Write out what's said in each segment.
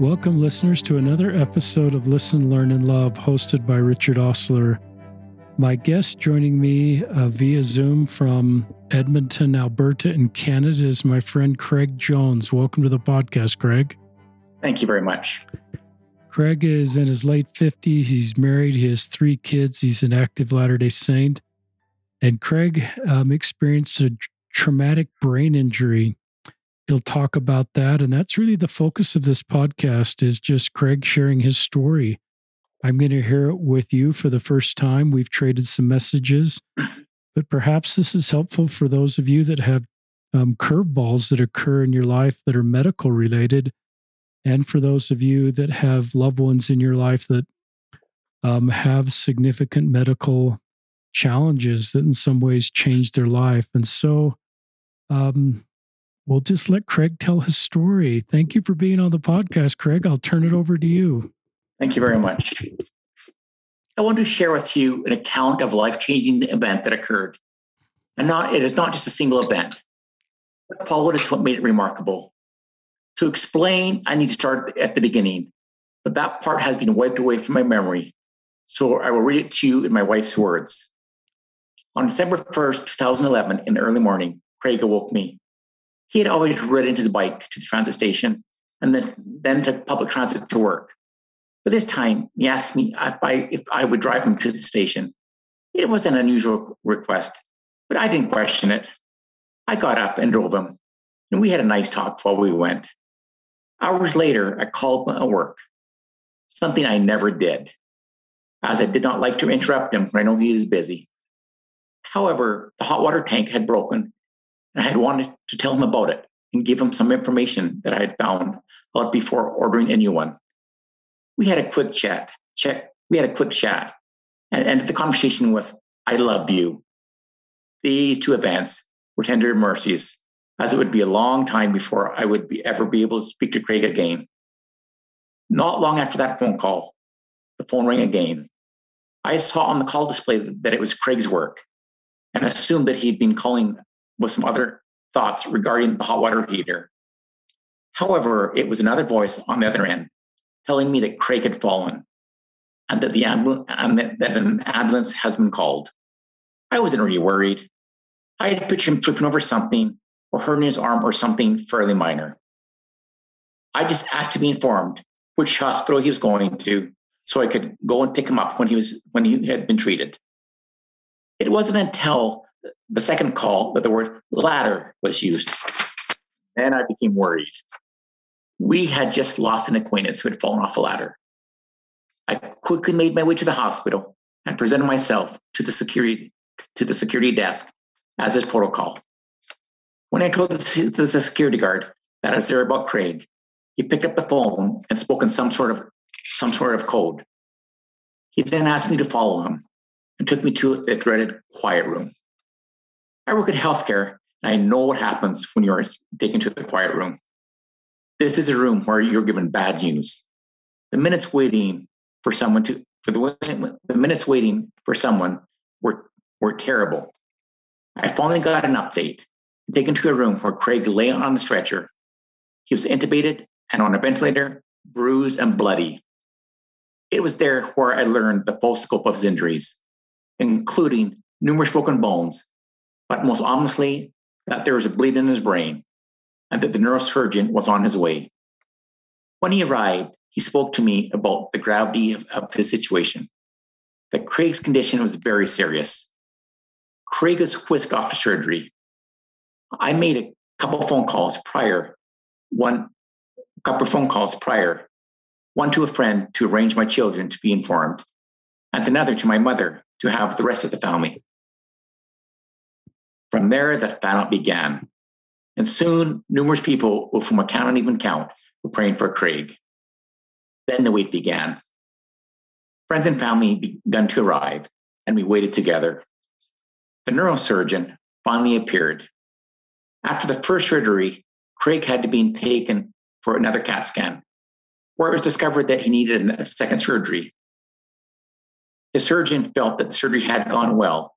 Welcome, listeners, to another episode of Listen, Learn, and Love, hosted by Richard Ostler. My guest joining me uh, via Zoom from Edmonton, Alberta, in Canada is my friend Craig Jones. Welcome to the podcast, Craig. Thank you very much. Craig is in his late 50s. He's married. He has three kids. He's an active Latter day Saint. And Craig um, experienced a traumatic brain injury he'll talk about that. And that's really the focus of this podcast is just craig sharing his story. I'm going to hear it with you for the first time. We've traded some messages but perhaps this is helpful for those of you that have um, curveballs that occur in your life that are medical related and for those of you that have loved ones in your life that um, have significant medical challenges that in some ways change their life. And so um, we'll just let Craig tell his story. Thank you for being on the podcast, Craig. I'll turn it over to you. Thank you very much. I want to share with you an account of a life-changing event that occurred. And not it is not just a single event. But followed is what made it remarkable. To explain, I need to start at the beginning, but that part has been wiped away from my memory. So I will read it to you in my wife's words. On December 1st, 2011, in the early morning, Craig awoke me. He had always ridden his bike to the transit station and then, then took public transit to work. But this time, he asked me if I, if I would drive him to the station. It was an unusual request, but I didn't question it. I got up and drove him, and we had a nice talk while we went. Hours later, I called him at work, something I never did, as I did not like to interrupt him when I know he is busy. However, the hot water tank had broken and I had wanted to tell him about it and give him some information that I had found out before ordering a new one. We had a quick chat. Check. We had a quick chat and ended the conversation with, I love you. These two events were tender mercies, as it would be a long time before I would be, ever be able to speak to Craig again. Not long after that phone call, the phone rang again. I saw on the call display that it was Craig's work and assumed that he'd been calling with some other thoughts regarding the hot water heater. However, it was another voice on the other end telling me that Craig had fallen and that the ambulance and that, that an ambulance has been called. I wasn't really worried. I had pictured him tripping over something or hurting his arm or something fairly minor. I just asked to be informed which hospital he was going to so I could go and pick him up when he was when he had been treated. It wasn't until the second call that the word ladder was used. Then I became worried. We had just lost an acquaintance who had fallen off a ladder. I quickly made my way to the hospital and presented myself to the security to the security desk as is protocol. When I told the, the security guard that I was there about Craig, he picked up the phone and spoke in some sort of some sort of code. He then asked me to follow him and took me to the dreaded quiet room. I work in healthcare and I know what happens when you're taken to the quiet room. This is a room where you're given bad news. The minutes waiting for someone to for the, the minutes waiting for someone were were terrible. I finally got an update. Taken to a room where Craig lay on the stretcher. He was intubated and on a ventilator, bruised and bloody. It was there where I learned the full scope of his injuries, including numerous broken bones but most ominously, that there was a bleed in his brain and that the neurosurgeon was on his way. When he arrived, he spoke to me about the gravity of, of his situation. That Craig's condition was very serious. Craig was whisked off to surgery. I made a couple phone calls prior, one couple phone calls prior, one to a friend to arrange my children to be informed, and another to my mother to have the rest of the family. From there, the famine began. And soon, numerous people of whom I cannot even count were praying for Craig. Then the wait began. Friends and family began to arrive, and we waited together. The neurosurgeon finally appeared. After the first surgery, Craig had to be taken for another CAT scan, where it was discovered that he needed a second surgery. The surgeon felt that the surgery had gone well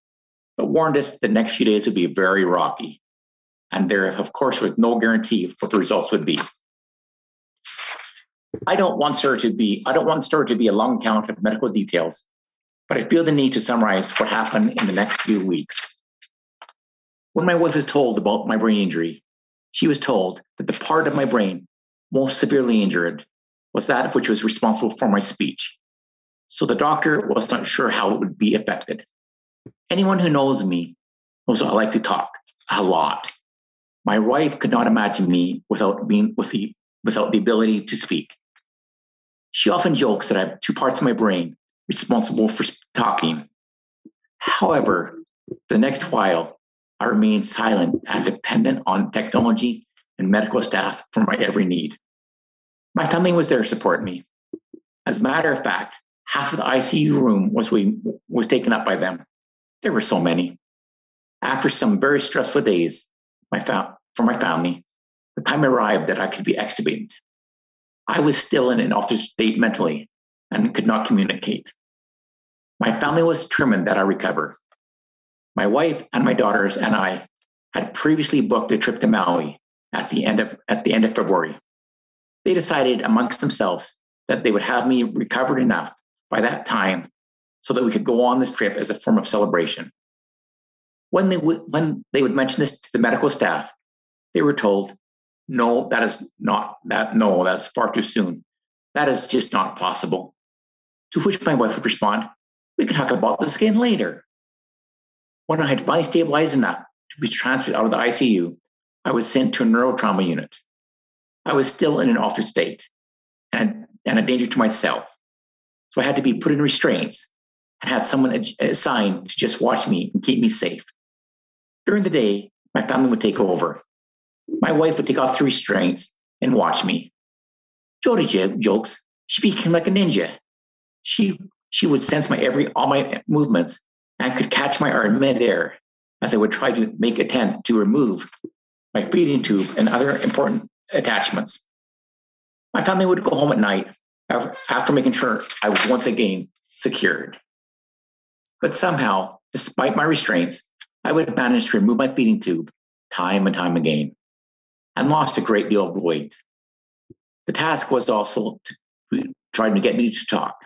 but warned us the next few days would be very rocky. And there, of course, was no guarantee of what the results would be. I don't want sir to be I don't want sir to be a long count of medical details, but I feel the need to summarize what happened in the next few weeks. When my wife was told about my brain injury, she was told that the part of my brain most severely injured was that which was responsible for my speech. So the doctor was not sure how it would be affected. Anyone who knows me knows I like to talk a lot. My wife could not imagine me without being with the without the ability to speak. She often jokes that I have two parts of my brain responsible for talking. However, the next while, I remained silent and dependent on technology and medical staff for my every need. My family was there to support me. As a matter of fact, half of the ICU room was, we, was taken up by them. There were so many. After some very stressful days my fam- for my family, the time arrived that I could be extubated. I was still in an altered state mentally and could not communicate. My family was determined that I recover. My wife and my daughters and I had previously booked a trip to Maui at the end of at the end of February. They decided amongst themselves that they would have me recovered enough by that time so that we could go on this trip as a form of celebration. When they would when they would mention this to the medical staff, they were told, "No, that is not that. No, that's far too soon. That is just not possible." To which my wife would respond, "We can talk about this again later." When I had finally stabilized enough to be transferred out of the ICU, I was sent to a neurotrauma unit. I was still in an altered state and, and a danger to myself. So I had to be put in restraints and had someone assigned to just watch me and keep me safe. During the day, my family would take over. My wife would take off the restraints and watch me. Jody jokes, she became like a ninja. She she would sense my every all my movements and could catch my arm midair as I would try to make attempt to remove my feeding tube and other important attachments. My family would go home at night after making sure I was once again secured. But somehow, despite my restraints, I would manage to remove my feeding tube time and time again and lost a great deal of weight. The task was also to try to get me to talk.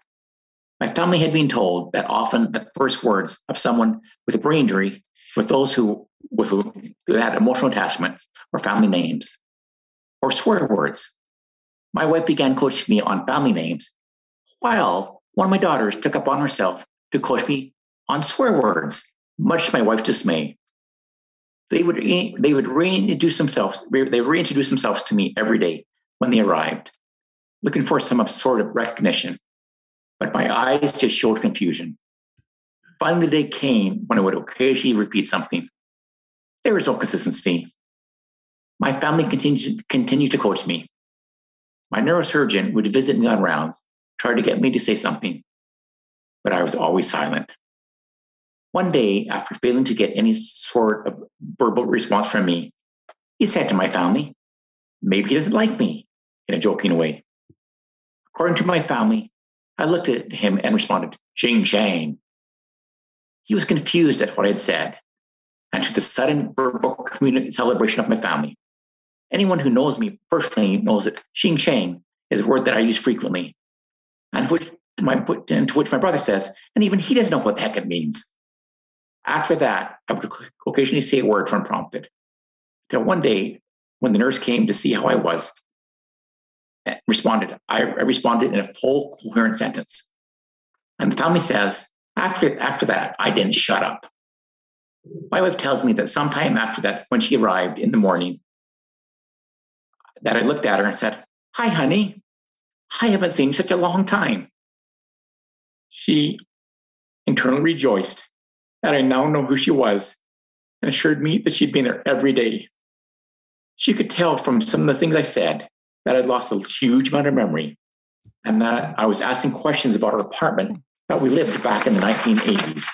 My family had been told that often the first words of someone with a brain injury with those who with who had emotional attachments or family names or swear words. My wife began coaching me on family names, while one of my daughters took upon herself to coach me on swear words, much to my wife's dismay. They would they would reintroduce themselves. They reintroduce themselves to me every day when they arrived, looking for some sort of recognition. But my eyes just showed confusion. Finally, the day came when I would occasionally repeat something. There was no consistency. My family continued, continued to coach me. My neurosurgeon would visit me on rounds, try to get me to say something, but I was always silent. One day, after failing to get any sort of verbal response from me, he said to my family, Maybe he doesn't like me, in a joking way. According to my family, I looked at him and responded, Ching Chang. He was confused at what I had said and to the sudden verbal celebration of my family. Anyone who knows me personally knows that Xing Chang is a word that I use frequently, and which my, and to which my brother says, and even he doesn't know what the heck it means. After that, I would occasionally say a word when prompted. Till one day, when the nurse came to see how I was, eh, responded, I, I responded in a full coherent sentence. And the family says, after, after that, I didn't shut up. My wife tells me that sometime after that, when she arrived in the morning, that I looked at her and said, Hi, honey. I haven't seen you such a long time. She internally rejoiced that I now know who she was and assured me that she'd been there every day. She could tell from some of the things I said that I'd lost a huge amount of memory and that I was asking questions about our apartment that we lived back in the 1980s.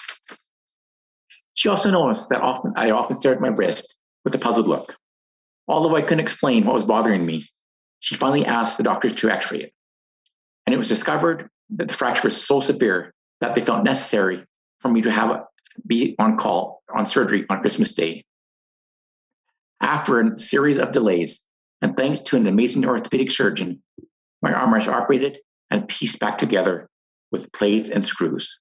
She also noticed that often I often stared at my wrist with a puzzled look. Although I couldn't explain what was bothering me, she finally asked the doctors to x-ray it. And it was discovered that the fracture was so severe that they felt necessary for me to have be on call on surgery on Christmas Day. After a series of delays, and thanks to an amazing orthopedic surgeon, My arm was operated and pieced back together with plates and screws.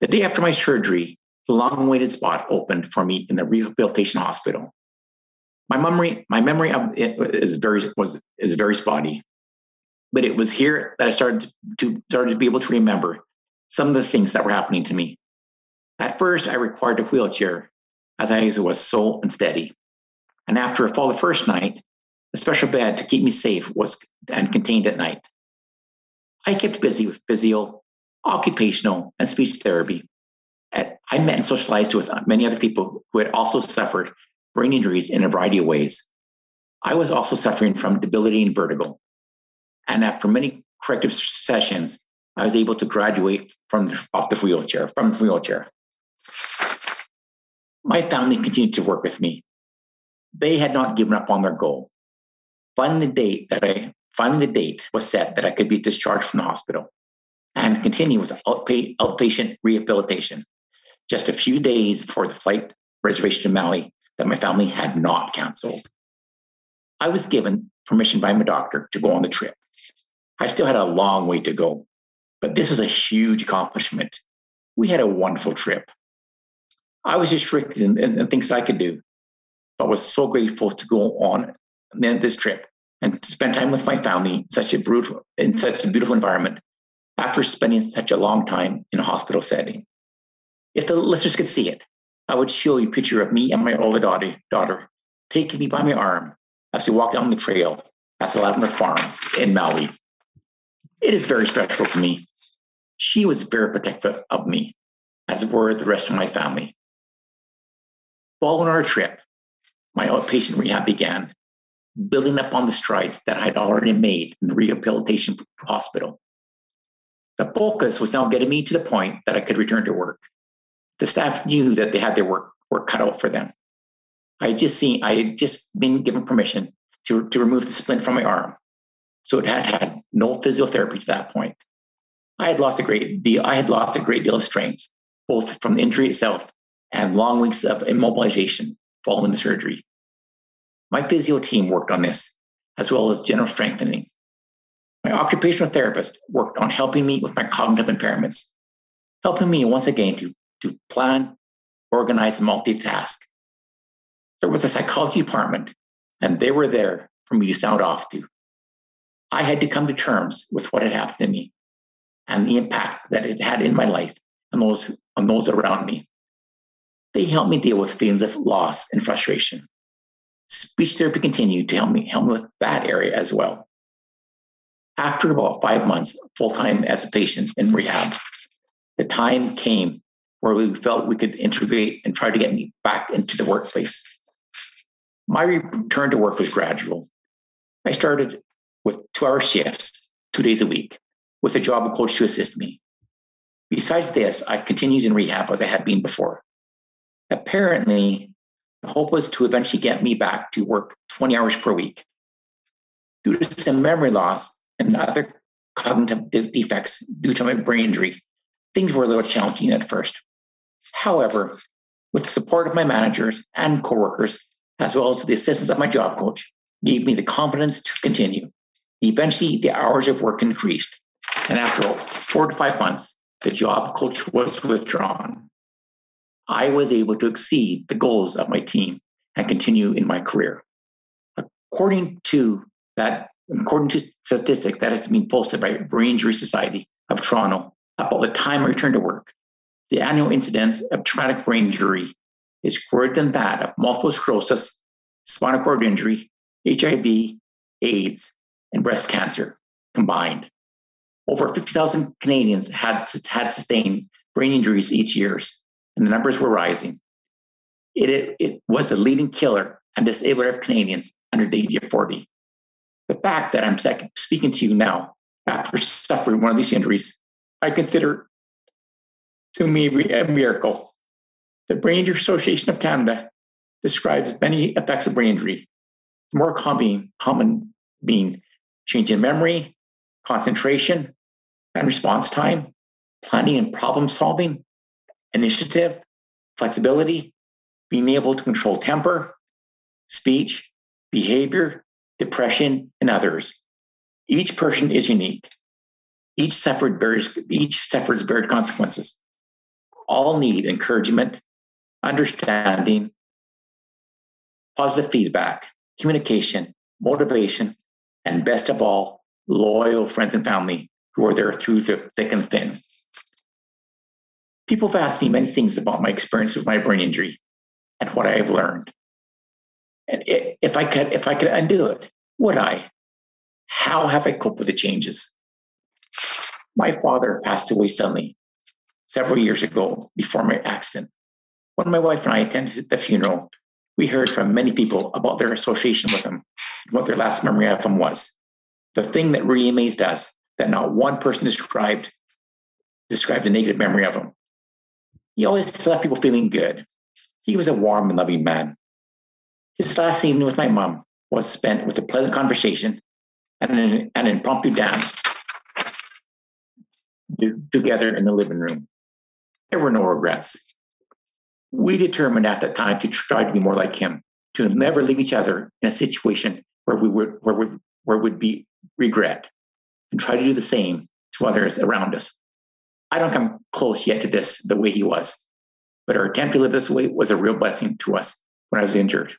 The day after my surgery, the long-awaited spot opened for me in the rehabilitation hospital. My memory, my memory of it is very was is very spotty, but it was here that I started to started to be able to remember some of the things that were happening to me. At first, I required a wheelchair as I was so unsteady. And after a fall the first night, a special bed to keep me safe was and contained at night. I kept busy with physio, occupational, and speech therapy. I met and socialized with many other people who had also suffered brain injuries in a variety of ways. I was also suffering from debility and vertigo. And after many corrective sessions, I was able to graduate from off the wheelchair, from the wheelchair. My family continued to work with me. They had not given up on their goal. Finally, the date that I finally the date was set that I could be discharged from the hospital and continue with outpatient rehabilitation. Just a few days before the flight reservation to Maui that my family had not canceled. I was given permission by my doctor to go on the trip. I still had a long way to go, but this was a huge accomplishment. We had a wonderful trip. I was restricted in, in, in things I could do, but was so grateful to go on this trip and spend time with my family in such a in such a beautiful environment after spending such a long time in a hospital setting. If the listeners could see it, I would show you a picture of me and my older daughter, daughter taking me by my arm as we walk down the trail at the Lavender Farm in Maui. It is very special to me. She was very protective of me, as were the rest of my family. Following our trip, my outpatient rehab began, building up on the strides that I had already made in the rehabilitation hospital. The focus was now getting me to the point that I could return to work the staff knew that they had their work work cut out for them. I had just seen, I had just been given permission to, to remove the splint from my arm. So it had had no physiotherapy to that point. I had lost a great deal, I had lost a great deal of strength, both from the injury itself and long weeks of immobilization following the surgery. My physio team worked on this, as well as general strengthening. My occupational therapist worked on helping me with my cognitive impairments, helping me once again to to plan, organize, multitask. There was a psychology department, and they were there for me to sound off to. I had to come to terms with what had happened to me and the impact that it had in my life and those on those around me. They helped me deal with feelings of loss and frustration. Speech therapy continued to help me help me with that area as well. After about five months full time as a patient in rehab, the time came where we felt we could integrate and try to get me back into the workplace. My return to work was gradual. I started with two hour shifts, two days a week, with a job coach to assist me. Besides this, I continued in rehab as I had been before. Apparently, the hope was to eventually get me back to work 20 hours per week. Due to some memory loss and other cognitive defects due to my brain injury, things were a little challenging at first. However, with the support of my managers and coworkers, as well as the assistance of my job coach, gave me the confidence to continue. Eventually, the hours of work increased, and after four to five months, the job coach was withdrawn. I was able to exceed the goals of my team and continue in my career. According to that, according to statistic that has been posted by Brain Injury Society of Toronto, about the time I returned to work, the annual incidence of traumatic brain injury is greater than that of multiple sclerosis, spinal cord injury, HIV, AIDS, and breast cancer combined. Over 50,000 Canadians had, had sustained brain injuries each year, and the numbers were rising. It, it, it was the leading killer and disabler of Canadians under the age of 40. The fact that I'm speaking to you now after suffering one of these injuries, I consider to me a miracle. The Brain Injury Association of Canada describes many effects of brain injury. The more common, common being change in memory, concentration and response time, planning and problem solving, initiative, flexibility, being able to control temper, speech, behavior, depression, and others. Each person is unique. Each suffered bears, each suffers bears consequences. All need encouragement, understanding, positive feedback, communication, motivation, and best of all, loyal friends and family who are there through thick and thin. People have asked me many things about my experience with my brain injury and what I have learned. And if I could, if I could undo it, would I? How have I coped with the changes? My father passed away suddenly several years ago before my accident. When my wife and I attended the funeral, we heard from many people about their association with him and what their last memory of him was. The thing that really amazed us that not one person described described a negative memory of him. He always left people feeling good. He was a warm and loving man. His last evening with my mom was spent with a pleasant conversation and an, an impromptu dance together in the living room. There were no regrets. We determined at that time to try to be more like him, to never leave each other in a situation where we would where we where would be regret, and try to do the same to others around us. I don't come close yet to this the way he was, but our attempt to live this way was a real blessing to us when I was injured.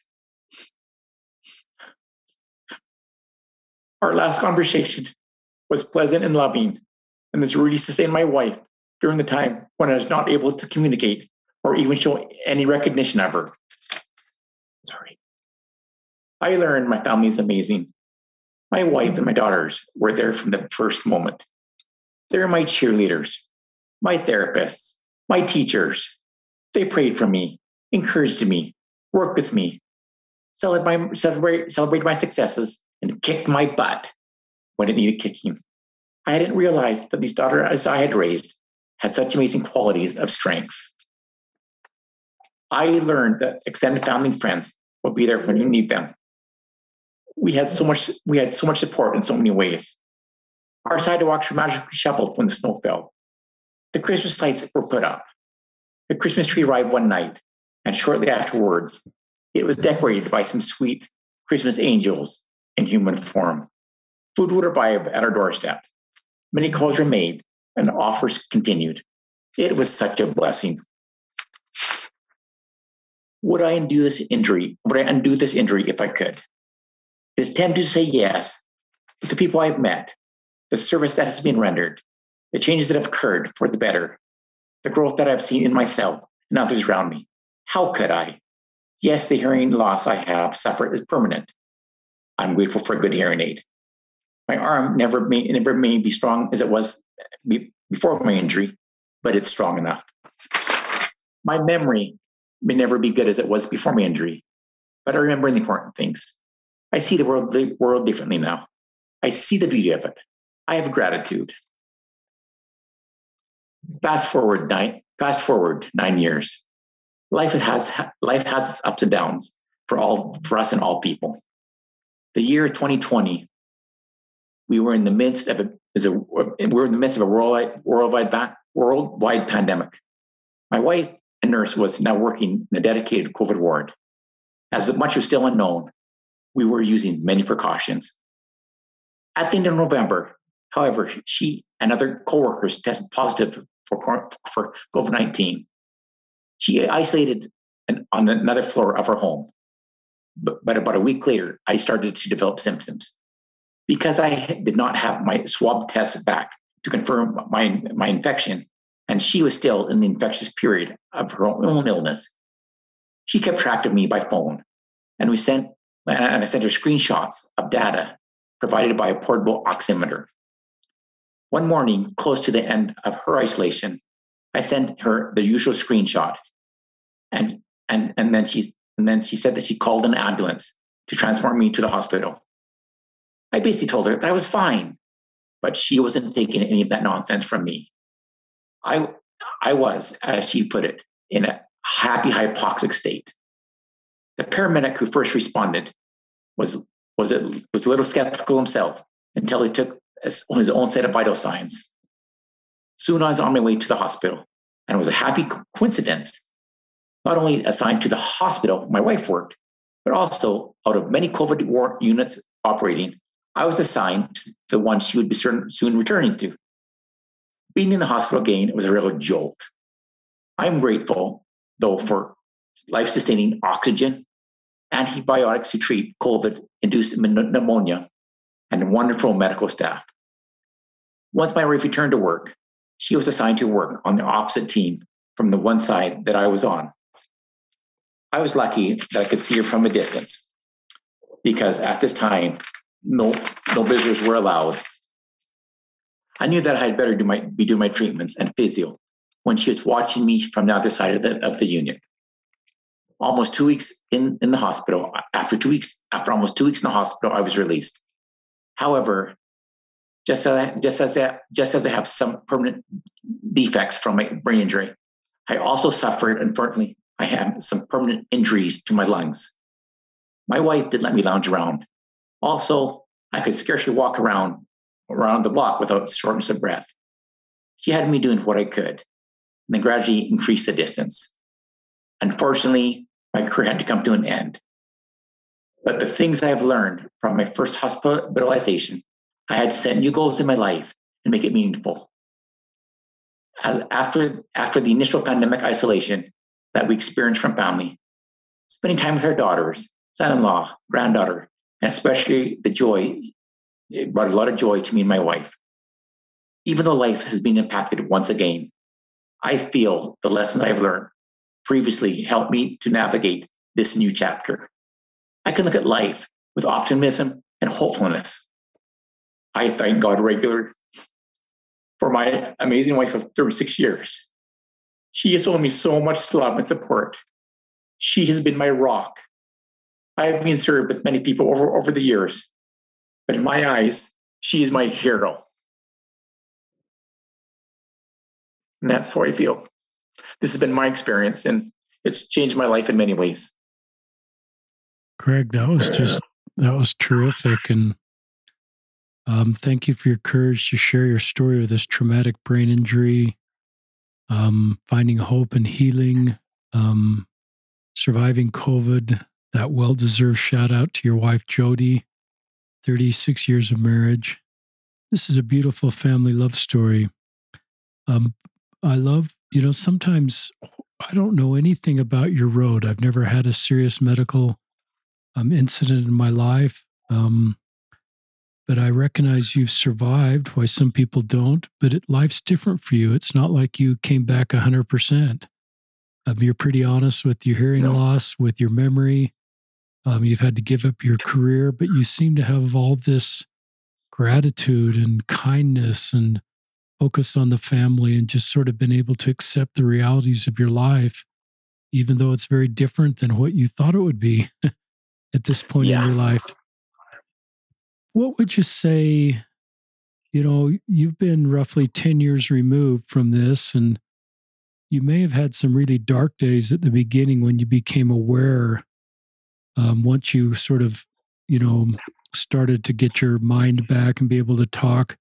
Our last conversation was pleasant and loving, and this really sustained my wife during the time when I was not able to communicate or even show any recognition of her. Sorry. I learned my family is amazing. My wife and my daughters were there from the first moment. They're my cheerleaders, my therapists, my teachers. They prayed for me, encouraged me, worked with me, celebrate my, celebrate, celebrate my successes, and kicked my butt when it needed kicking. I didn't realize that these daughters I had raised had such amazing qualities of strength. I learned that extended family and friends will be there when you need them. We had so much we had so much support in so many ways. Our sidewalks were magically shoveled when the snow fell. The Christmas lights were put up. The Christmas tree arrived one night, and shortly afterwards, it was decorated by some sweet Christmas angels in human form. Food would arrive at our doorstep. Many calls were made, and offers continued. It was such a blessing. Would I undo this injury? Would I undo this injury if I could? Is tempted to say yes, the people I've met, the service that has been rendered, the changes that have occurred for the better, the growth that I've seen in myself and others around me, how could I? Yes, the hearing loss I have suffered is permanent. I'm grateful for a good hearing aid. My arm never may, never may be strong as it was uh, before my injury, but it's strong enough. My memory may never be good as it was before my injury, but I remember the important things. I see the world, the world differently now. I see the beauty of it. I have gratitude. Fast forward nine, fast forward nine years. Life has life has its ups and downs for all for us and all people. The year 2020, we were in the midst of a, a we're in the midst of a worldwide worldwide worldwide pandemic. My wife a nurse was now working in a dedicated COVID ward. As much was still unknown, we were using many precautions. At the end of November, however, she and other coworkers tested positive for, for COVID 19. She isolated an, on another floor of her home. But, but about a week later, I started to develop symptoms. Because I did not have my swab test back to confirm my, my infection, and she was still in the infectious period of her own illness. She kept track of me by phone, and we sent and I sent her screenshots of data provided by a portable oximeter. One morning, close to the end of her isolation, I sent her the usual screenshot, and and and then she and then she said that she called an ambulance to transport me to the hospital. I basically told her that I was fine, but she wasn't taking any of that nonsense from me. I, I was, as she put it, in a happy hypoxic state. The paramedic who first responded was, was, it, was a little skeptical himself until he took his own set of vital signs. Soon I was on my way to the hospital, and it was a happy coincidence. Not only assigned to the hospital my wife worked, but also out of many COVID units operating, I was assigned to the one she would be soon returning to. Being in the hospital again was a real jolt. I'm grateful, though, for life sustaining oxygen, antibiotics to treat COVID induced pneumonia, and wonderful medical staff. Once my wife returned to work, she was assigned to work on the opposite team from the one side that I was on. I was lucky that I could see her from a distance because at this time, no, no visitors were allowed. I knew that I had better do my, be doing my treatments and physio when she was watching me from the other side of the, of the unit. Almost two weeks in, in the hospital, after two weeks, after almost two weeks in the hospital, I was released. However, just as I, just as I, just as I have some permanent defects from my brain injury, I also suffered, unfortunately, I have some permanent injuries to my lungs. My wife did let me lounge around. Also, I could scarcely walk around around the block without shortness of breath. She had me doing what I could, and then gradually increased the distance. Unfortunately, my career had to come to an end. But the things I have learned from my first hospitalization, I had to set new goals in my life and make it meaningful. As after, after the initial pandemic isolation that we experienced from family, spending time with our daughters, son in law, granddaughter, and especially the joy, it brought a lot of joy to me and my wife. Even though life has been impacted once again, I feel the lessons I've learned previously helped me to navigate this new chapter. I can look at life with optimism and hopefulness. I thank God regularly for my amazing wife of 36 years. She has shown me so much love and support. She has been my rock. I have been served with many people over, over the years, but in my eyes, she is my hero. And that's how I feel. This has been my experience, and it's changed my life in many ways. Craig, that was uh, just that was terrific, and um, thank you for your courage to share your story of this traumatic brain injury, um, finding hope and healing, um, surviving COVID. That well-deserved shout out to your wife Jody, thirty-six years of marriage. This is a beautiful family love story. Um, I love, you know, sometimes I don't know anything about your road. I've never had a serious medical um, incident in my life. Um, but I recognize you've survived, why some people don't. But it, life's different for you. It's not like you came back 100%. Um, you're pretty honest with your hearing no. loss, with your memory. Um, you've had to give up your career, but you seem to have all this gratitude and kindness and focus on the family and just sort of been able to accept the realities of your life, even though it's very different than what you thought it would be at this point yeah. in your life. What would you say? You know, you've been roughly 10 years removed from this, and you may have had some really dark days at the beginning when you became aware. Um, once you sort of, you know, started to get your mind back and be able to talk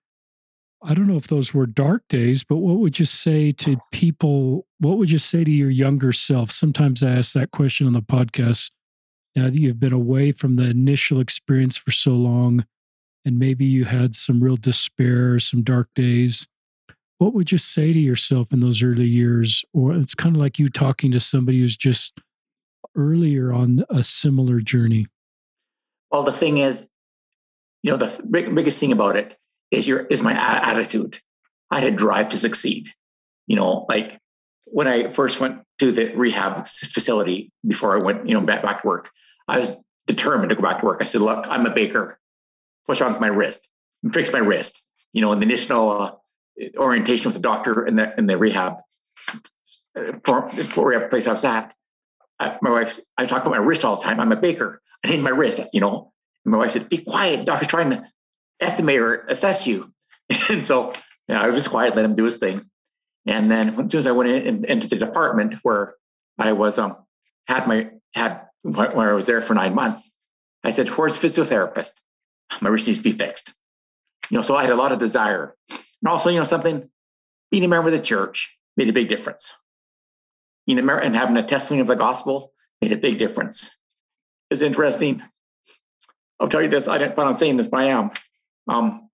I don't know if those were dark days, but what would you say to people? What would you say to your younger self? Sometimes I ask that question on the podcast. Now that you've been away from the initial experience for so long, and maybe you had some real despair, some dark days, what would you say to yourself in those early years? Or it's kind of like you talking to somebody who's just earlier on a similar journey. Well, the thing is, you know, the biggest thing about it is your is my attitude. I had a drive to succeed. You know, like when I first went to the rehab facility before I went, you know, back back to work, I was determined to go back to work. I said, "Look, I'm a baker. Wrong with my wrist? Fix my wrist." You know, in the initial uh, orientation with the doctor in the in the rehab for, for rehab place I was at, uh, my wife, I talk about my wrist all the time. I'm a baker. I need my wrist. You know, and my wife said, "Be quiet. Doctor's trying to estimate or assess you. And so you know, I was quiet, let him do his thing. And then as soon as I went in, into the department where I was um had my had when I was there for nine months, I said, "Where's the physiotherapist? My wrist needs to be fixed." You know, so I had a lot of desire, and also, you know, something being a member of the church made a big difference. You know, and having a testimony of the gospel made a big difference. It's interesting I'll tell you this. I didn't plan on saying this, but I am. Um,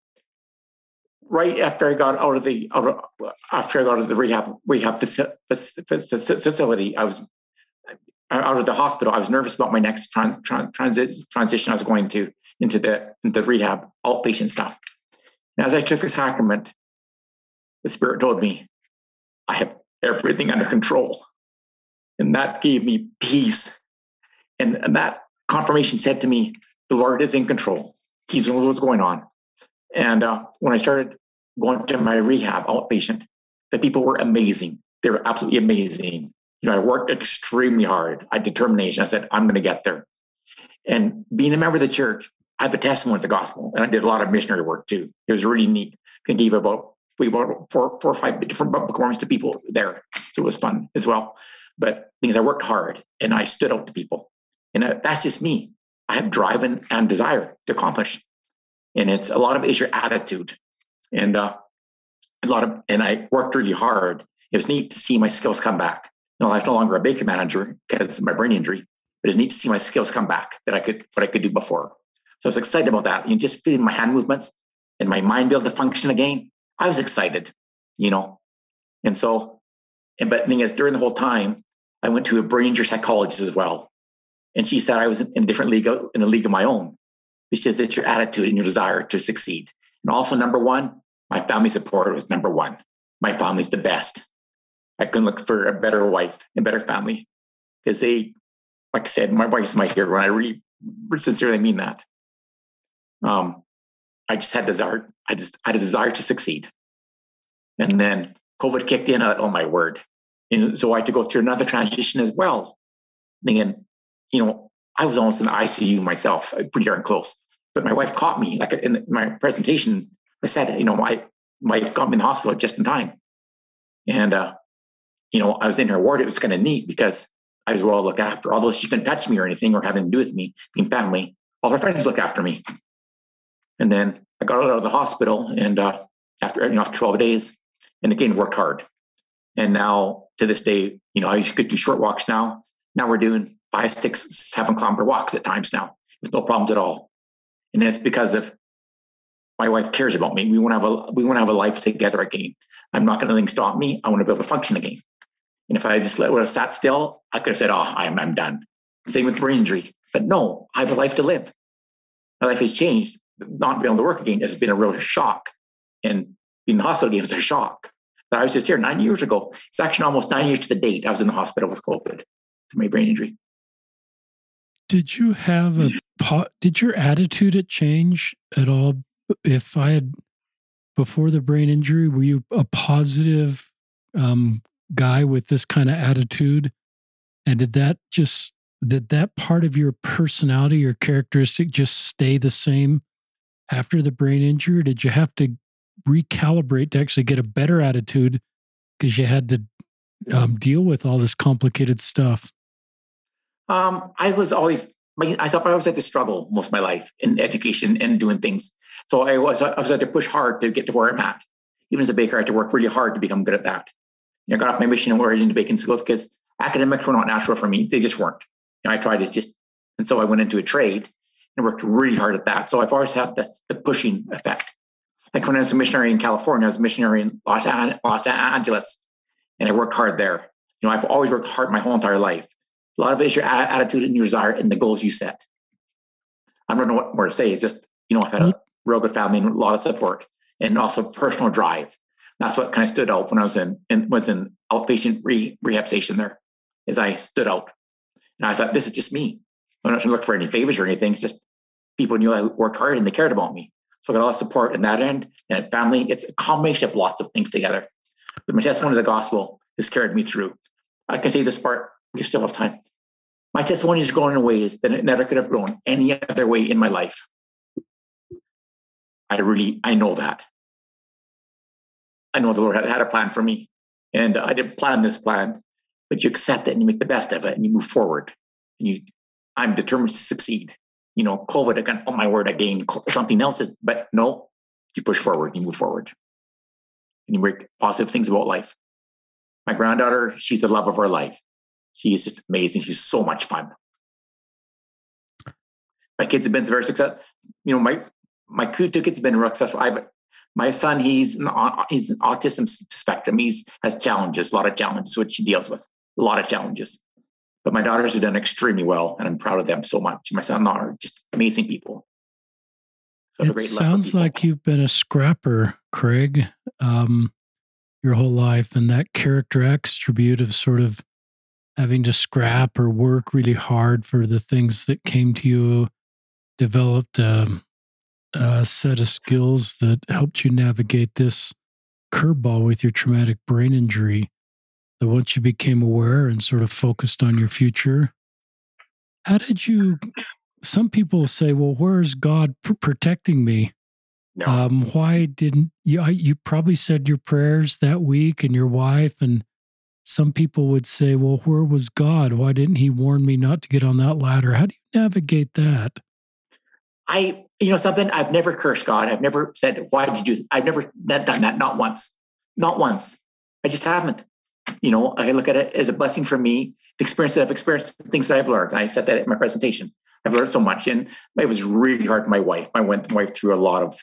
right after I got out of the out of, after I got out of the rehab rehab facility, I was out of the hospital. I was nervous about my next trans, trans, transit, transition. I was going to into the the rehab outpatient stuff. And as I took the sacrament, the Spirit told me, "I have everything under control," and that gave me peace. And, and that confirmation said to me, "The Lord is in control. He knows what's going on." And uh, when I started going to my rehab outpatient, the people were amazing. They were absolutely amazing. You know, I worked extremely hard. I had determination. I said, I'm going to get there. And being a member of the church, I have a testimony of the gospel, and I did a lot of missionary work too. It was really neat. I think gave about we about four, four or five different book performances to people there, so it was fun as well. But because I worked hard and I stood out to people, and that's just me. I have drive and, and desire to accomplish, and it's a lot of is your attitude and uh, a lot of and I worked really hard. It was neat to see my skills come back. Know, I'm no longer a baker manager because of my brain injury, but it's neat to see my skills come back that I could what I could do before. So I was excited about that. You know, just feeling my hand movements and my mind be able to function again. I was excited, you know. And so, and but the thing is, during the whole time, I went to a brain injury psychologist as well. And she said I was in a different league, in a league of my own. Says it's your attitude and your desire to succeed. And also, number one, my family support was number one. My family's the best. I couldn't look for a better wife and better family because they, like I said, my wife's my hero, and I really sincerely mean that. Um, I just had desire. I just had a desire to succeed, and then COVID kicked in. oh my word! And so I had to go through another transition as well. And you know, I was almost in the ICU myself, pretty darn close. But my wife caught me. Like in my presentation, I said, you know, my wife got me in the hospital just in time. And, uh, you know, I was in her ward. It was kind of neat because I was well looked after. Although she couldn't touch me or anything or have anything to do with me, being family, all her friends looked after me. And then I got out of the hospital and uh, after, you know, after 12 days, and again, worked hard. And now to this day, you know, I to do short walks now. Now we're doing five, six, seven kilometer walks at times now with no problems at all. And it's because of my wife cares about me. We want to have a we want to have a life together again. I'm not going to let anything stop me. I want to be able to function again. And if I just would have sat still, I could have said, "Oh, I'm I'm done." Same with brain injury. But no, I have a life to live. My life has changed. Not being able to work again has been a real shock, and being in the hospital again was a shock. But I was just here nine years ago. It's actually almost nine years to the date. I was in the hospital with COVID to my brain injury. Did you have a did your attitude change at all? If I had before the brain injury, were you a positive um, guy with this kind of attitude? And did that just did that part of your personality or characteristic just stay the same after the brain injury? did you have to recalibrate to actually get a better attitude because you had to um, deal with all this complicated stuff? Um, I was always I thought I always had to struggle most of my life in education and doing things. So I was I was had to push hard to get to where I'm at. Even as a baker, I had to work really hard to become good at that. You know, I got off my mission and went into baking school because academics were not natural for me. They just weren't. You know, I tried to just, and so I went into a trade and worked really hard at that. So I've always had the, the pushing effect. Like when I was a missionary in California, I was a missionary in Los, Los Angeles, and I worked hard there. You know, I've always worked hard my whole entire life. A lot of it is your attitude and your desire and the goals you set. I don't know what more to say. It's just, you know, I've had a real good family and a lot of support and also personal drive. That's what kind of stood out when I was in, in was in outpatient re, rehab station there, is I stood out. And I thought, this is just me. I'm not trying to look for any favors or anything. It's just people knew I worked hard and they cared about me. So I got a lot of support in that end and family. It's a combination of lots of things together. But my testimony of the gospel has carried me through. I can say this part we still have time. My testimony is growing in ways that it never could have grown any other way in my life. I really, I know that. I know the Lord had, had a plan for me, and I didn't plan this plan, but you accept it and you make the best of it and you move forward. And you, I'm determined to succeed. You know, COVID again. Oh my word, again, something else. But no, you push forward, you move forward, and you make positive things about life. My granddaughter, she's the love of our life. She is just amazing. She's so much fun. My kids have been very successful. You know, my my two kids have been successful. I my son, he's an, he's an autism spectrum. He's has challenges, a lot of challenges, which he deals with, a lot of challenges. But my daughters have done extremely well, and I'm proud of them so much. My son and are just amazing people. So it sounds like you've been a scrapper, Craig, um, your whole life, and that character attribute of sort of having to scrap or work really hard for the things that came to you developed um, a set of skills that helped you navigate this curveball with your traumatic brain injury. That once you became aware and sort of focused on your future, how did you? Some people say, "Well, where's God pr- protecting me?" No. Um, why didn't you? You probably said your prayers that week, and your wife, and some people would say, "Well, where was God? Why didn't He warn me not to get on that ladder?" How do you navigate that? I, you know, something I've never cursed God. I've never said, why did you do I've never done that, not once, not once. I just haven't. You know, I look at it as a blessing for me, the experience that I've experienced, the things that I've learned. I said that in my presentation. I've learned so much. And it was really hard for my wife. My wife through a lot of,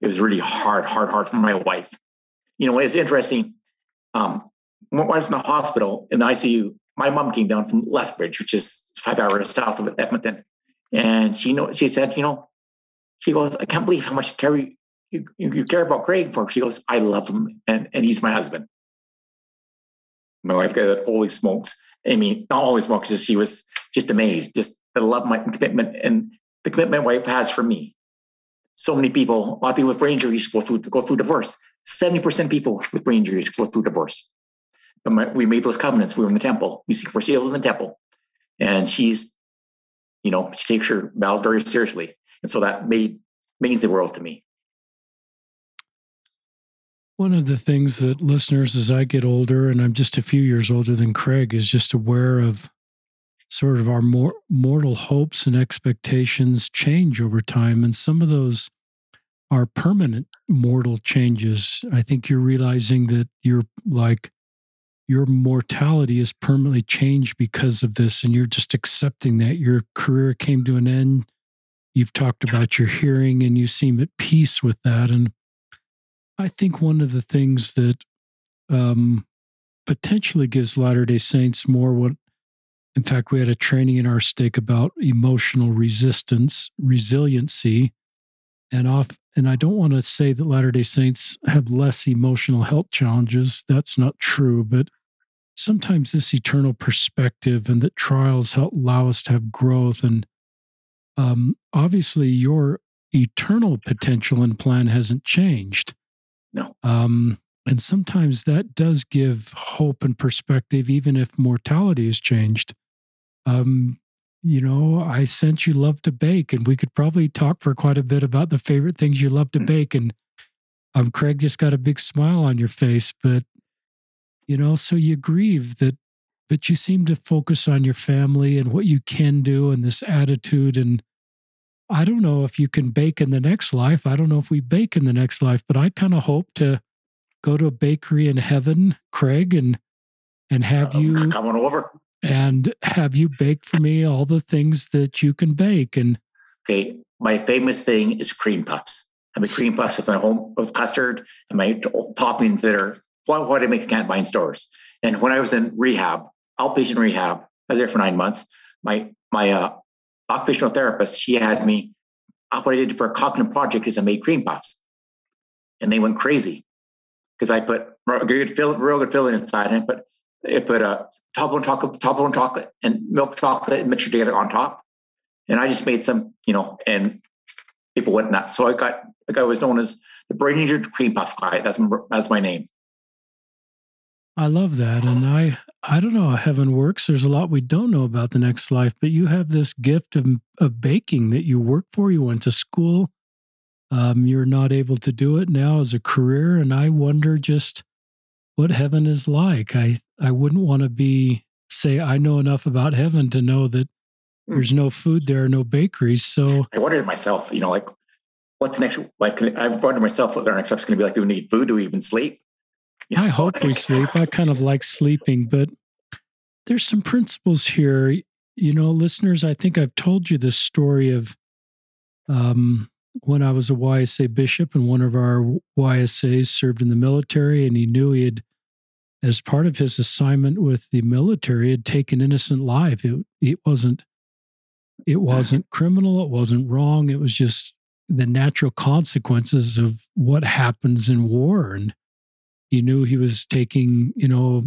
it was really hard, hard, hard for my wife. You know, it's interesting. Um, when I was in the hospital in the ICU, my mom came down from Lethbridge, which is five hours south of Edmonton. And she know she said, you know, she goes, I can't believe how much care you, you, care about Craig for. She goes, I love him and, and he's my husband. My wife got holy smokes. I mean, not holy smokes, just she was just amazed, just the love, my commitment, and the commitment my wife has for me. So many people, a lot of people with brain injuries go through go through divorce. Seventy percent of people with brain injuries go through divorce. But my, we made those covenants. We were in the temple. We seek for seals in the temple, and she's, you know, she takes her vows very seriously. And so that made means the world to me. One of the things that listeners, as I get older, and I'm just a few years older than Craig, is just aware of sort of our more mortal hopes and expectations change over time. And some of those are permanent mortal changes. I think you're realizing that you're like, your mortality is permanently changed because of this, and you're just accepting that your career came to an end You've talked about your hearing and you seem at peace with that. And I think one of the things that um, potentially gives Latter day Saints more what, in fact, we had a training in our stake about emotional resistance, resiliency. And off, and I don't want to say that Latter day Saints have less emotional health challenges. That's not true. But sometimes this eternal perspective and that trials help allow us to have growth and um, obviously your eternal potential and plan hasn't changed. No. Um, and sometimes that does give hope and perspective, even if mortality has changed. Um, you know, I sense you love to bake, and we could probably talk for quite a bit about the favorite things you love to mm-hmm. bake. And um, Craig just got a big smile on your face, but you know, so you grieve that but you seem to focus on your family and what you can do and this attitude. And I don't know if you can bake in the next life. I don't know if we bake in the next life, but I kind of hope to go to a bakery in heaven, Craig, and and have oh, you come on over and have you bake for me all the things that you can bake. And okay, my famous thing is cream puffs. I make cream puffs with my home with custard and my toppings that are what, what I make can't buy in stores. And when I was in rehab, outpatient rehab. I was there for nine months. My my uh, occupational therapist, she had me. What I did for a cognitive project is I made cream puffs, and they went crazy because I put good fill, real good filling inside, and put it put a uh, Toblerone chocolate, Toblerone chocolate, and milk chocolate and mixture together on top. And I just made some, you know, and people went nuts. So I got guy was known as the brain injured cream puff guy. That's that's my name. I love that. And I I don't know how heaven works. There's a lot we don't know about the next life, but you have this gift of of baking that you work for. You went to school. Um, you're not able to do it now as a career. And I wonder just what heaven is like. I, I wouldn't want to be say I know enough about heaven to know that hmm. there's no food there, no bakeries. So I wondered myself, you know, like what's the next? Like I've wondered myself what our next step's going to be like. Do we need food? Do we even sleep? I hope we sleep. I kind of like sleeping, but there's some principles here. You know, listeners, I think I've told you this story of um, when I was a YSA bishop, and one of our YSAs served in the military, and he knew he had, as part of his assignment with the military, had taken innocent life. It it wasn't it wasn't criminal. It wasn't wrong. It was just the natural consequences of what happens in war. And he knew he was taking, you know,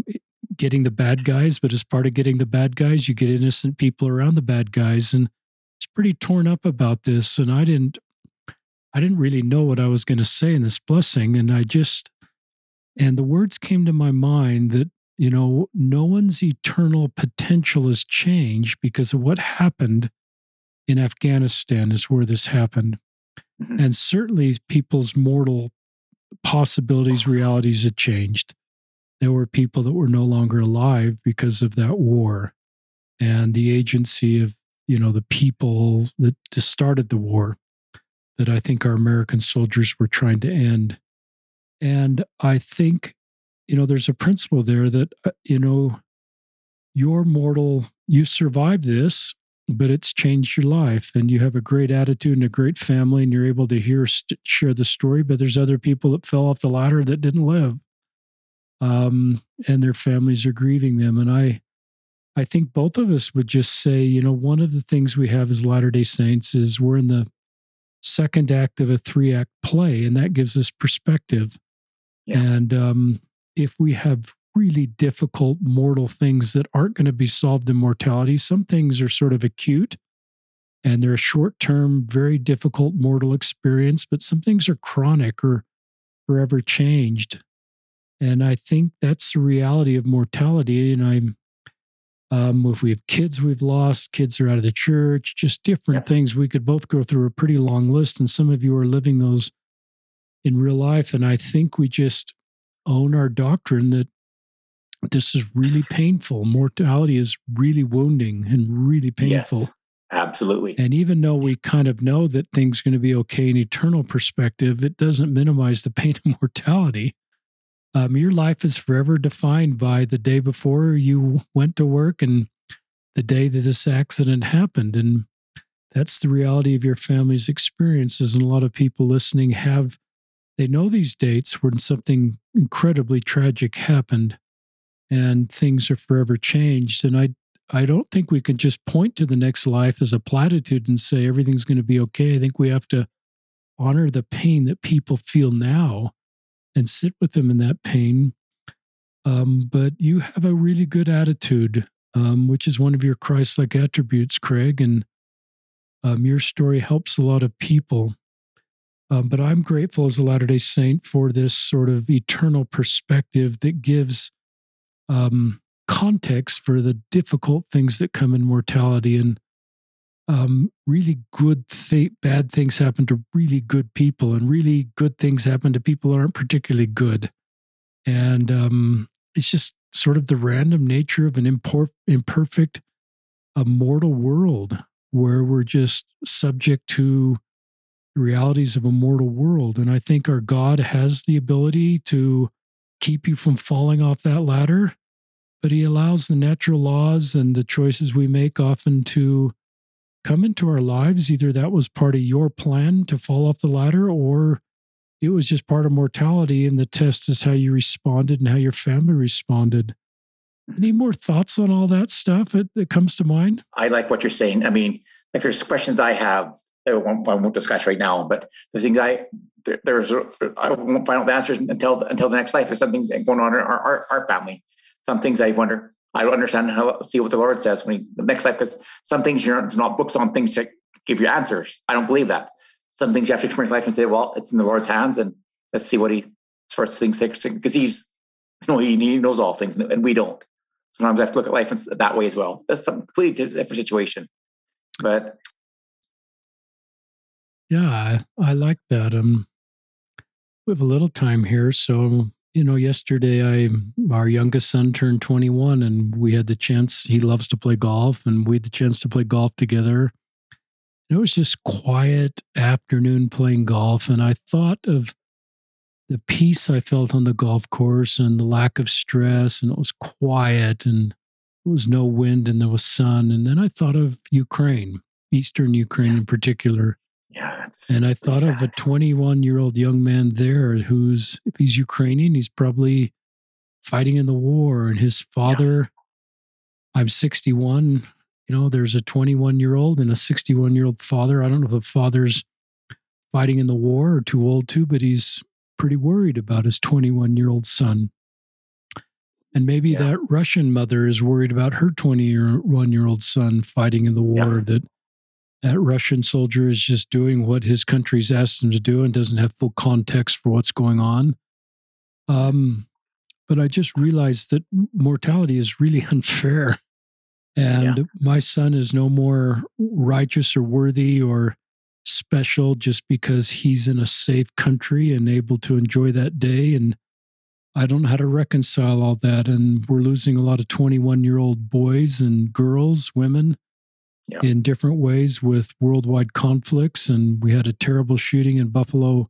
getting the bad guys, but as part of getting the bad guys, you get innocent people around the bad guys. And it's pretty torn up about this. And I didn't, I didn't really know what I was going to say in this blessing. And I just, and the words came to my mind that, you know, no one's eternal potential has changed because of what happened in Afghanistan, is where this happened. Mm-hmm. And certainly people's mortal possibilities, realities had changed. There were people that were no longer alive because of that war and the agency of, you know, the people that started the war that I think our American soldiers were trying to end. And I think, you know, there's a principle there that, uh, you know, your mortal, you survive this but it's changed your life and you have a great attitude and a great family and you're able to hear st- share the story but there's other people that fell off the ladder that didn't live um, and their families are grieving them and i i think both of us would just say you know one of the things we have as latter day saints is we're in the second act of a three act play and that gives us perspective yeah. and um, if we have really difficult mortal things that aren't going to be solved in mortality. Some things are sort of acute and they're a short term, very difficult mortal experience, but some things are chronic or forever changed. And I think that's the reality of mortality. And I'm, um, if we have kids we've lost, kids are out of the church, just different yeah. things. We could both go through a pretty long list, and some of you are living those in real life. And I think we just own our doctrine that this is really painful. Mortality is really wounding and really painful. Yes, absolutely. And even though we kind of know that things are going to be okay in eternal perspective, it doesn't minimize the pain of mortality. Um, your life is forever defined by the day before you went to work and the day that this accident happened. And that's the reality of your family's experiences. And a lot of people listening have, they know these dates when something incredibly tragic happened and things are forever changed. And I I don't think we can just point to the next life as a platitude and say everything's going to be okay. I think we have to honor the pain that people feel now and sit with them in that pain. Um, but you have a really good attitude, um, which is one of your Christ like attributes, Craig. And um, your story helps a lot of people. Um, but I'm grateful as a Latter day Saint for this sort of eternal perspective that gives um, context for the difficult things that come in mortality and um, really good th- bad things happen to really good people and really good things happen to people that aren't particularly good. And um, it's just sort of the random nature of an impor- imperfect a mortal world where we're just subject to the realities of a mortal world. And i think our god has the ability to keep you from falling off that ladder, but he allows the natural laws and the choices we make often to come into our lives. Either that was part of your plan to fall off the ladder, or it was just part of mortality, and the test is how you responded and how your family responded. Any mm-hmm. more thoughts on all that stuff that, that comes to mind? I like what you're saying. I mean, if there's questions I have, I won't, I won't discuss right now, but the things I there, there's I won't find out the answers until until the next life. There's some things going on in our, our, our family. Some things I wonder. I don't understand how see what the Lord says when he, the next life because some things you're not, not books on things to give you answers. I don't believe that. Some things you have to into life and say, well, it's in the Lord's hands, and let's see what he first things because he's you know he, he knows all things and we don't. Sometimes I have to look at life that way as well. That's a completely different situation. But yeah, I, I like that. Um, we have a little time here, so you know, yesterday I our youngest son turned 21, and we had the chance. He loves to play golf, and we had the chance to play golf together. It was just quiet afternoon playing golf, and I thought of the peace I felt on the golf course and the lack of stress, and it was quiet, and there was no wind, and there was sun. And then I thought of Ukraine, Eastern Ukraine in particular Yeah, and I thought sad. of a 21 year old young man there who's, if he's Ukrainian, he's probably fighting in the war, and his father. Yes. I'm 61. You know, there's a 21 year old and a 61 year old father. I don't know if the father's fighting in the war or too old to, but he's pretty worried about his 21 year old son. And maybe yeah. that Russian mother is worried about her 21 year old son fighting in the war, yeah. that that Russian soldier is just doing what his country's asked him to do and doesn't have full context for what's going on. Um, but I just realized that mortality is really unfair. And yeah. my son is no more righteous or worthy or special just because he's in a safe country and able to enjoy that day. And I don't know how to reconcile all that. And we're losing a lot of 21 year old boys and girls, women yeah. in different ways with worldwide conflicts. And we had a terrible shooting in Buffalo,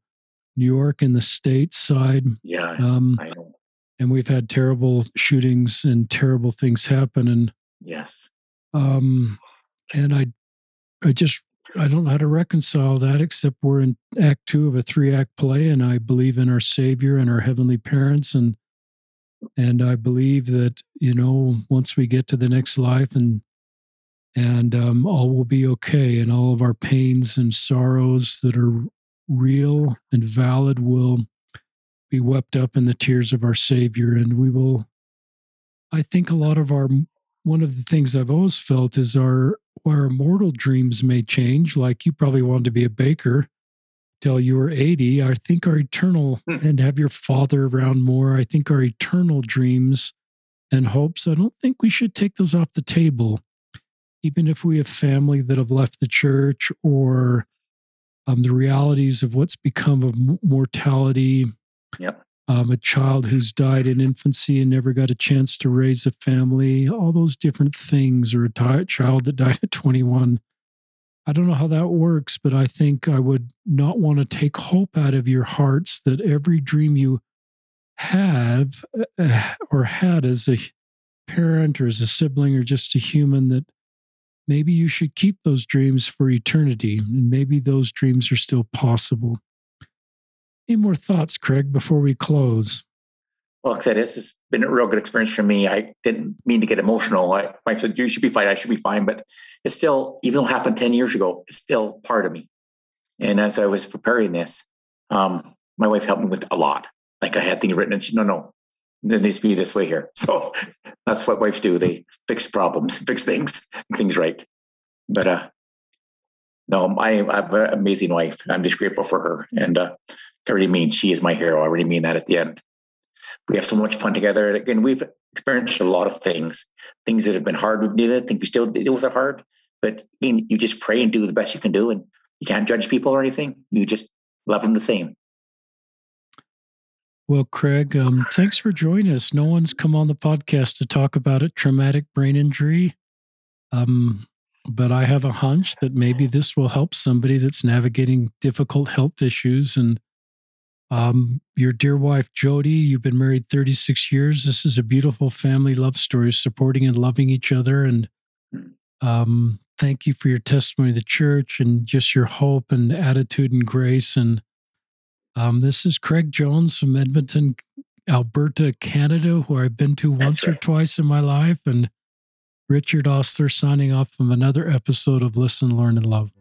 New York, in the state side. Yeah. Um, I know. And we've had terrible shootings and terrible things happen. And yes. Um, and I, I just I don't know how to reconcile that except we're in act two of a three act play and I believe in our Savior and our heavenly parents and and I believe that, you know, once we get to the next life and and um, all will be okay and all of our pains and sorrows that are real and valid will be wept up in the tears of our Savior and we will I think a lot of our one of the things I've always felt is our our mortal dreams may change. Like you probably wanted to be a baker till you were 80. I think our eternal hmm. and have your father around more. I think our eternal dreams and hopes, I don't think we should take those off the table. Even if we have family that have left the church or um, the realities of what's become of mortality. Yep um, a child who's died in infancy and never got a chance to raise a family, all those different things, or a t- child that died at 21. I don't know how that works, but I think I would not want to take hope out of your hearts that every dream you have uh, or had as a parent or as a sibling or just a human that maybe you should keep those dreams for eternity and maybe those dreams are still possible. Any more thoughts, Craig, before we close? Well, like I said, this has been a real good experience for me. I didn't mean to get emotional. I, I said, you should be fine. I should be fine. But it's still, even though it happened 10 years ago, it's still part of me. And as I was preparing this, um, my wife helped me with a lot. Like I had things written and she, no, no, it needs to be this way here. So that's what wives do. They fix problems, fix things, things right. But uh, no, I, I have an amazing wife. I'm just grateful for her. And uh, I really mean she is my hero. I really mean that at the end. We have so much fun together. And again, we've experienced a lot of things, things that have been hard. We did think we still deal with it hard. But I mean, you just pray and do the best you can do, and you can't judge people or anything. You just love them the same. Well, Craig, um, thanks for joining us. No one's come on the podcast to talk about it. Traumatic brain injury. Um, but I have a hunch that maybe this will help somebody that's navigating difficult health issues and um, your dear wife, Jody, you've been married 36 years. This is a beautiful family love story, supporting and loving each other. And um, thank you for your testimony to the church and just your hope and attitude and grace. And um, this is Craig Jones from Edmonton, Alberta, Canada, who I've been to once right. or twice in my life. And Richard Ostler signing off from another episode of Listen, Learn, and Love.